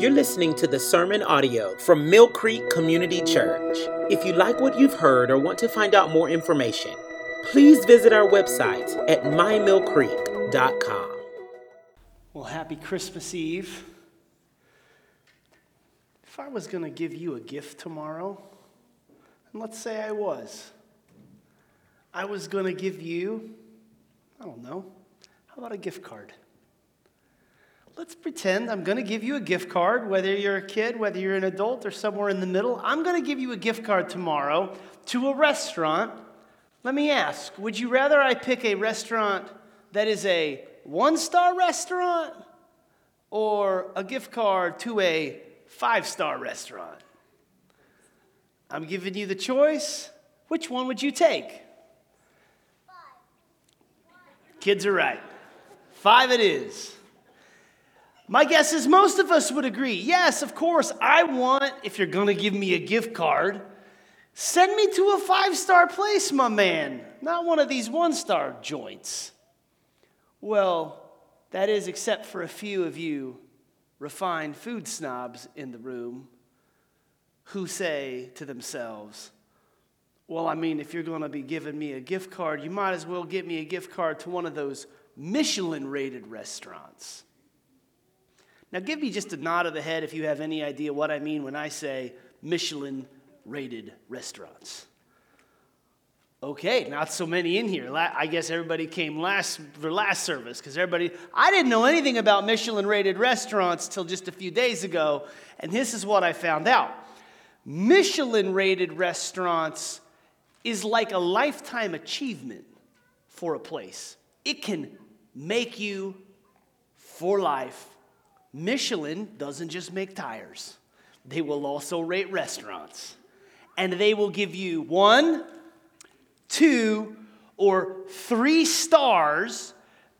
You're listening to the sermon audio from Mill Creek Community Church. If you like what you've heard or want to find out more information, please visit our website at mymillcreek.com. Well, happy Christmas Eve. If I was going to give you a gift tomorrow, and let's say I was, I was going to give you, I don't know, how about a gift card? Let's pretend I'm going to give you a gift card, whether you're a kid, whether you're an adult, or somewhere in the middle. I'm going to give you a gift card tomorrow to a restaurant. Let me ask would you rather I pick a restaurant that is a one star restaurant or a gift card to a five star restaurant? I'm giving you the choice. Which one would you take? Kids are right. Five it is. My guess is most of us would agree. Yes, of course, I want, if you're going to give me a gift card, send me to a five star place, my man, not one of these one star joints. Well, that is, except for a few of you refined food snobs in the room who say to themselves, well, I mean, if you're going to be giving me a gift card, you might as well get me a gift card to one of those Michelin rated restaurants. Now, give me just a nod of the head if you have any idea what I mean when I say Michelin rated restaurants. Okay, not so many in here. I guess everybody came last for last service because everybody, I didn't know anything about Michelin rated restaurants till just a few days ago, and this is what I found out. Michelin rated restaurants is like a lifetime achievement for a place. It can make you for life Michelin doesn't just make tires, they will also rate restaurants. And they will give you one, two, or three stars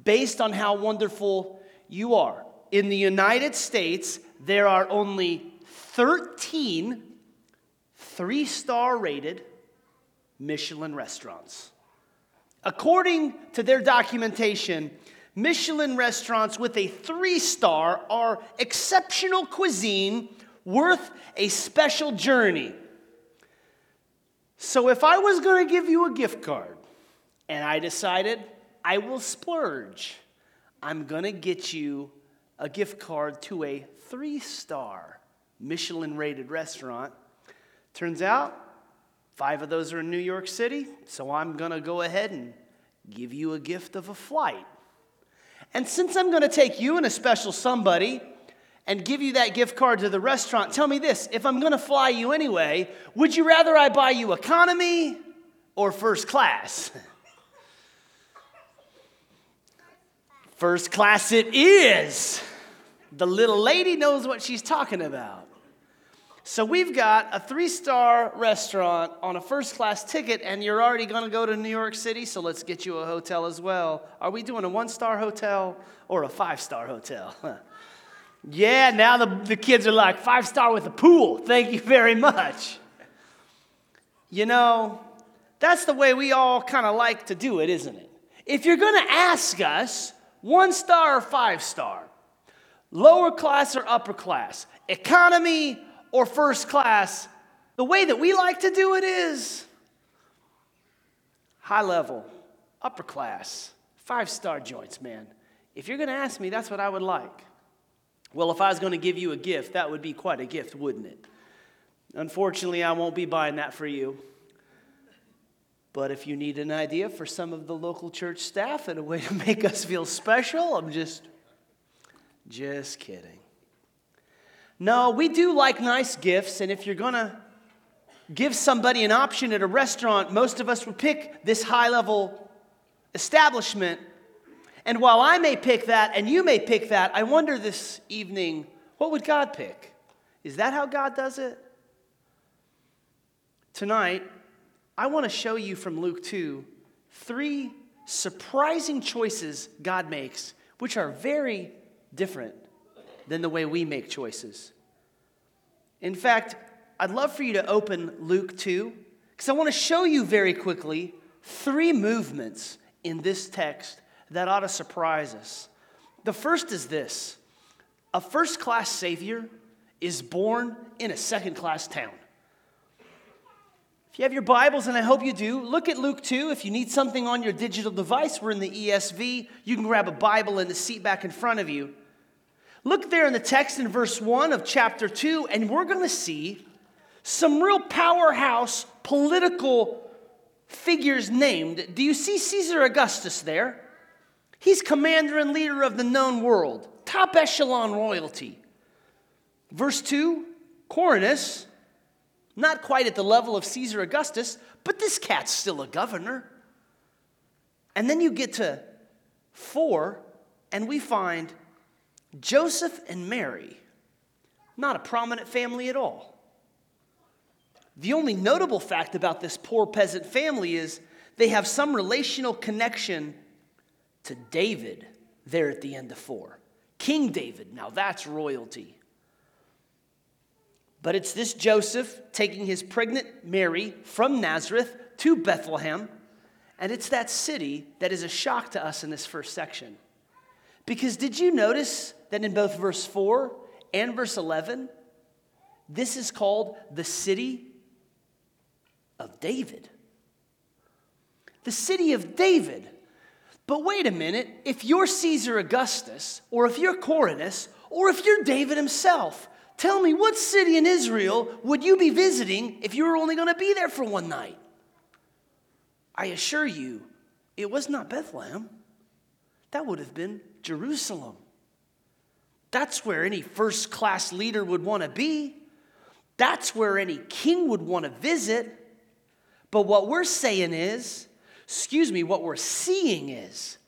based on how wonderful you are. In the United States, there are only 13 three star rated Michelin restaurants. According to their documentation, Michelin restaurants with a three star are exceptional cuisine worth a special journey. So, if I was going to give you a gift card and I decided I will splurge, I'm going to get you a gift card to a three star Michelin rated restaurant. Turns out, five of those are in New York City, so I'm going to go ahead and give you a gift of a flight and since I'm going to take you and a special somebody and give you that gift card to the restaurant, tell me this if I'm going to fly you anyway, would you rather I buy you economy or first class? First class it is. The little lady knows what she's talking about. So we've got a three star restaurant on a first class ticket, and you're already going to go to New York City, so let's get you a hotel as well. Are we doing a one star hotel or a five star hotel? yeah, now the, the kids are like, five star with a pool. Thank you very much. You know, that's the way we all kind of like to do it, isn't it? If you're going to ask us, one star or five star, lower class or upper class, economy or first class, the way that we like to do it is high level, upper class, five star joints, man. If you're going to ask me, that's what I would like. Well, if I was going to give you a gift, that would be quite a gift, wouldn't it? Unfortunately, I won't be buying that for you. But if you need an idea for some of the local church staff and a way to make us feel special, I'm just, just kidding. No, we do like nice gifts, and if you're going to give somebody an option at a restaurant, most of us would pick this high level establishment. And while I may pick that and you may pick that, I wonder this evening what would God pick? Is that how God does it? Tonight, I want to show you from Luke 2 three surprising choices God makes, which are very different than the way we make choices. In fact, I'd love for you to open Luke 2 because I want to show you very quickly three movements in this text that ought to surprise us. The first is this a first class Savior is born in a second class town. If you have your Bibles, and I hope you do, look at Luke 2. If you need something on your digital device, we're in the ESV. You can grab a Bible in the seat back in front of you. Look there in the text in verse 1 of chapter 2, and we're going to see some real powerhouse political figures named. Do you see Caesar Augustus there? He's commander and leader of the known world, top echelon royalty. Verse 2 Quirinius, not quite at the level of Caesar Augustus, but this cat's still a governor. And then you get to 4, and we find Joseph and Mary, not a prominent family at all. The only notable fact about this poor peasant family is they have some relational connection to David there at the end of 4. King David, now that's royalty. But it's this Joseph taking his pregnant Mary from Nazareth to Bethlehem, and it's that city that is a shock to us in this first section. Because did you notice that in both verse 4 and verse 11, this is called the city of David? The city of David. But wait a minute, if you're Caesar Augustus, or if you're Quirinius, or if you're David himself, tell me what city in Israel would you be visiting if you were only going to be there for one night? I assure you, it was not Bethlehem. That would have been Jerusalem. That's where any first class leader would want to be. That's where any king would want to visit. But what we're saying is, excuse me, what we're seeing is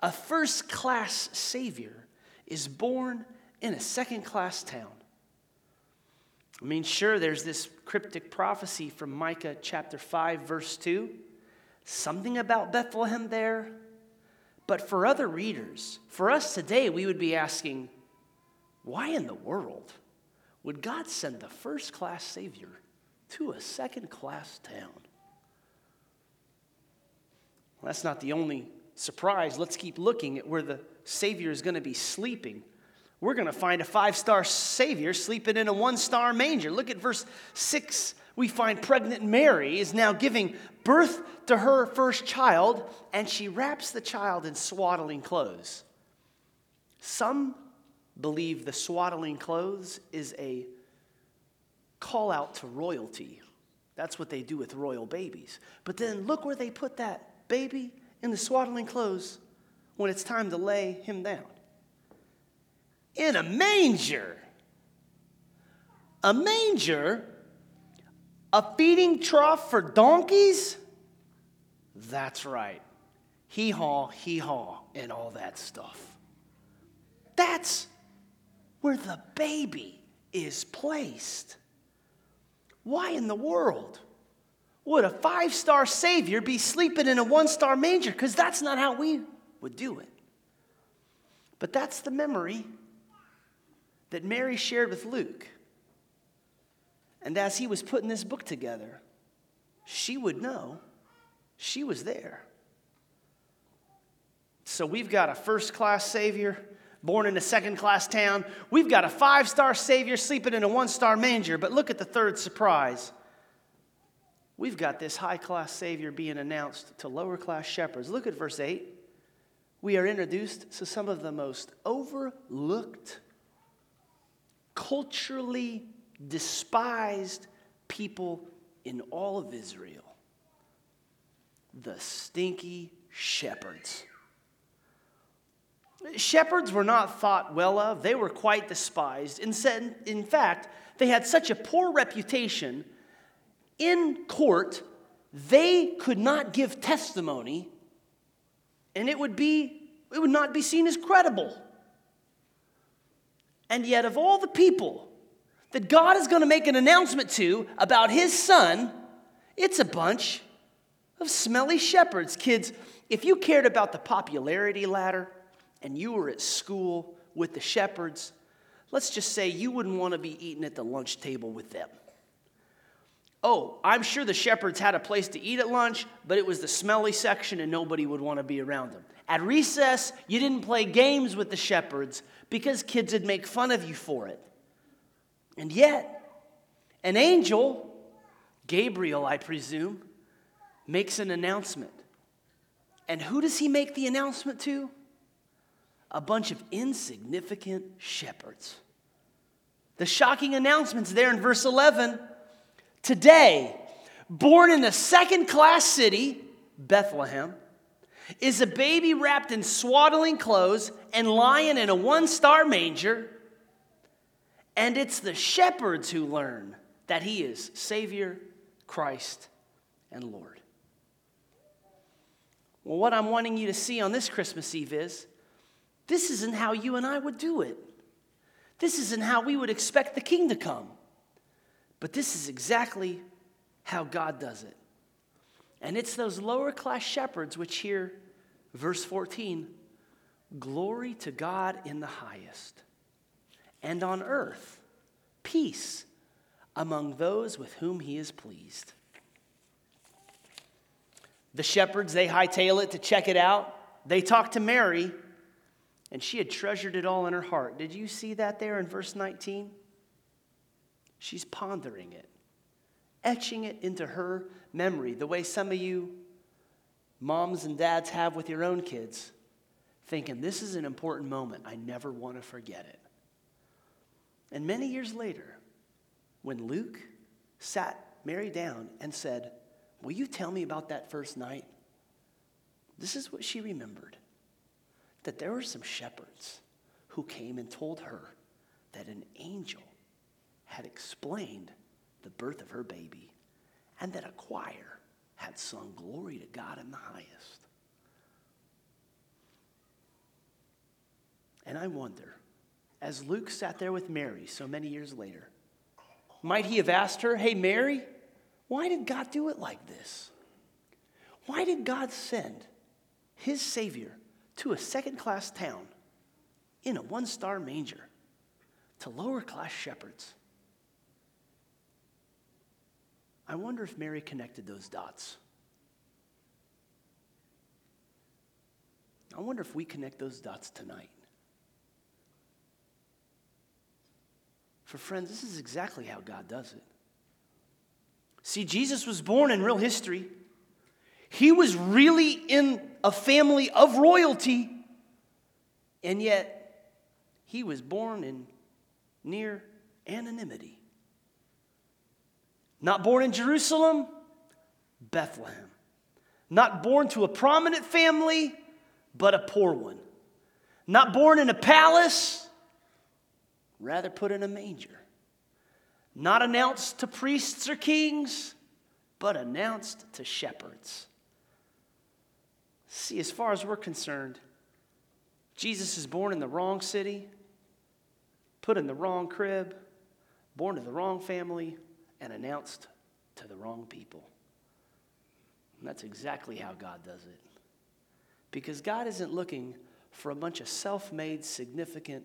a first class Savior is born in a second class town. I mean, sure, there's this cryptic prophecy from Micah chapter 5, verse 2, something about Bethlehem there. But for other readers, for us today, we would be asking, why in the world would God send the first class Savior to a second class town? Well, that's not the only surprise. Let's keep looking at where the Savior is going to be sleeping. We're going to find a five star Savior sleeping in a one star manger. Look at verse 6 we find pregnant Mary is now giving birth to her first child, and she wraps the child in swaddling clothes. Some believe the swaddling clothes is a call out to royalty. That's what they do with royal babies. But then look where they put that baby in the swaddling clothes when it's time to lay him down in a manger. A manger a feeding trough for donkeys? That's right. Hee haw, hee haw, and all that stuff. That's where the baby is placed. Why in the world would a five star Savior be sleeping in a one star manger? Because that's not how we would do it. But that's the memory that Mary shared with Luke. And as he was putting this book together, she would know she was there. So we've got a first class Savior born in a second class town. We've got a five star Savior sleeping in a one star manger. But look at the third surprise. We've got this high class Savior being announced to lower class shepherds. Look at verse 8. We are introduced to some of the most overlooked, culturally despised people in all of Israel the stinky shepherds. Shepherds were not thought well of, they were quite despised. In, in fact, they had such a poor reputation in court, they could not give testimony, and it would, be, it would not be seen as credible. And yet, of all the people that God is going to make an announcement to about his son, it's a bunch of smelly shepherds. Kids, if you cared about the popularity ladder and you were at school with the shepherds, let's just say you wouldn't want to be eating at the lunch table with them. Oh, I'm sure the shepherds had a place to eat at lunch, but it was the smelly section and nobody would want to be around them. At recess, you didn't play games with the shepherds because kids would make fun of you for it. And yet, an angel, Gabriel, I presume, makes an announcement. And who does he make the announcement to? A bunch of insignificant shepherds. The shocking announcement's there in verse 11. Today, born in a second class city, Bethlehem, is a baby wrapped in swaddling clothes and lying in a one star manger. And it's the shepherds who learn that he is Savior, Christ, and Lord. Well, what I'm wanting you to see on this Christmas Eve is this isn't how you and I would do it. This isn't how we would expect the king to come. But this is exactly how God does it. And it's those lower class shepherds which hear verse 14 Glory to God in the highest, and on earth, peace among those with whom he is pleased. The shepherds, they hightail it to check it out. They talk to Mary, and she had treasured it all in her heart. Did you see that there in verse 19? She's pondering it, etching it into her memory, the way some of you moms and dads have with your own kids, thinking, this is an important moment. I never want to forget it. And many years later, when Luke sat Mary down and said, Will you tell me about that first night? This is what she remembered that there were some shepherds who came and told her that an angel had explained the birth of her baby and that a choir had sung glory to God in the highest. And I wonder, as Luke sat there with Mary so many years later, might he have asked her, Hey, Mary, why did God do it like this? Why did God send his Savior to a second class town in a one star manger to lower class shepherds? I wonder if Mary connected those dots. I wonder if we connect those dots tonight. For friends, this is exactly how God does it. See, Jesus was born in real history. He was really in a family of royalty, and yet he was born in near anonymity. Not born in Jerusalem, Bethlehem. Not born to a prominent family, but a poor one. Not born in a palace, rather put in a manger. Not announced to priests or kings, but announced to shepherds. See, as far as we're concerned, Jesus is born in the wrong city, put in the wrong crib, born to the wrong family, and announced to the wrong people. And that's exactly how God does it. Because God isn't looking for a bunch of self made, significant,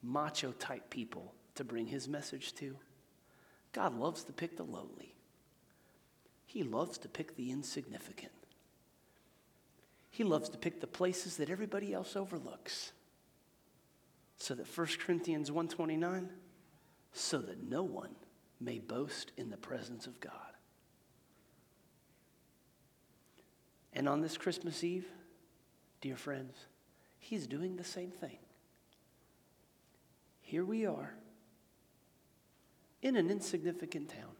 macho type people to bring his message to. God loves to pick the lowly, He loves to pick the insignificant. He loves to pick the places that everybody else overlooks. So that 1 Corinthians 129 so that no one may boast in the presence of God. And on this Christmas Eve, dear friends, He's doing the same thing. Here we are in an insignificant town,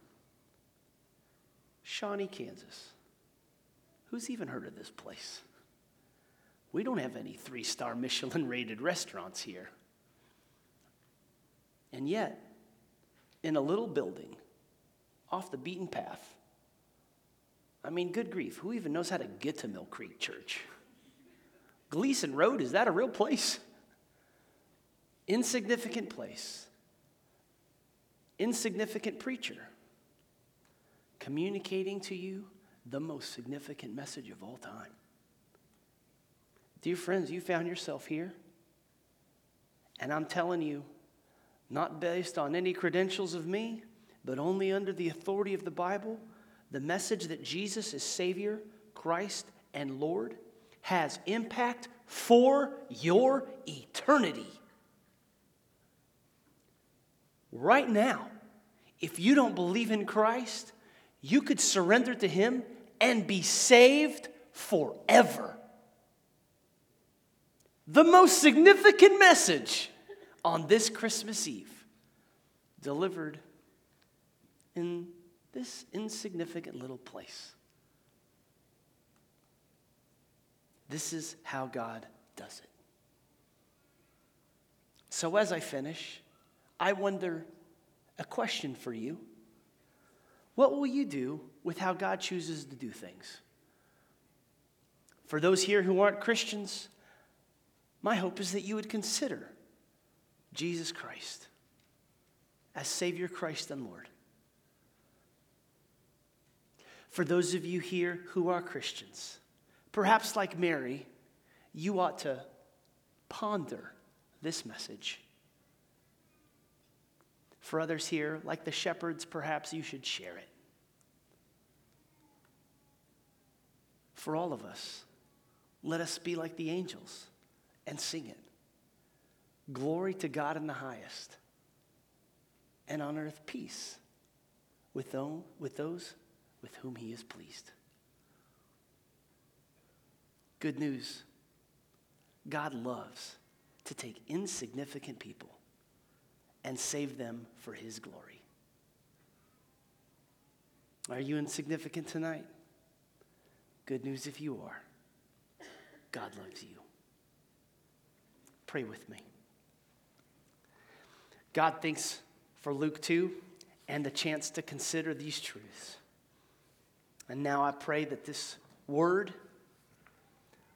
Shawnee, Kansas. Who's even heard of this place? We don't have any three star Michelin rated restaurants here. And yet, in a little building off the beaten path. I mean, good grief, who even knows how to get to Mill Creek Church? Gleason Road, is that a real place? Insignificant place. Insignificant preacher communicating to you the most significant message of all time. Dear friends, you found yourself here, and I'm telling you, not based on any credentials of me, but only under the authority of the Bible, the message that Jesus is Savior, Christ, and Lord has impact for your eternity. Right now, if you don't believe in Christ, you could surrender to Him and be saved forever. The most significant message on this Christmas Eve, delivered in this insignificant little place. This is how God does it. So, as I finish, I wonder a question for you. What will you do with how God chooses to do things? For those here who aren't Christians, my hope is that you would consider Jesus Christ as Savior, Christ, and Lord. For those of you here who are Christians, perhaps like Mary, you ought to ponder this message. For others here, like the shepherds, perhaps you should share it. For all of us, let us be like the angels and sing it. Glory to God in the highest, and on earth peace with those, with whom he is pleased. Good news God loves to take insignificant people and save them for his glory. Are you insignificant tonight? Good news if you are. God loves you. Pray with me. God thanks for Luke 2 and the chance to consider these truths. And now I pray that this word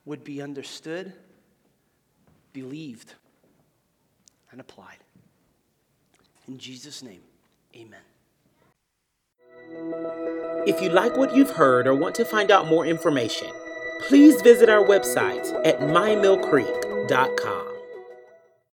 would be understood, believed, and applied. In Jesus' name, amen. If you like what you've heard or want to find out more information, please visit our website at mymillcreek.com.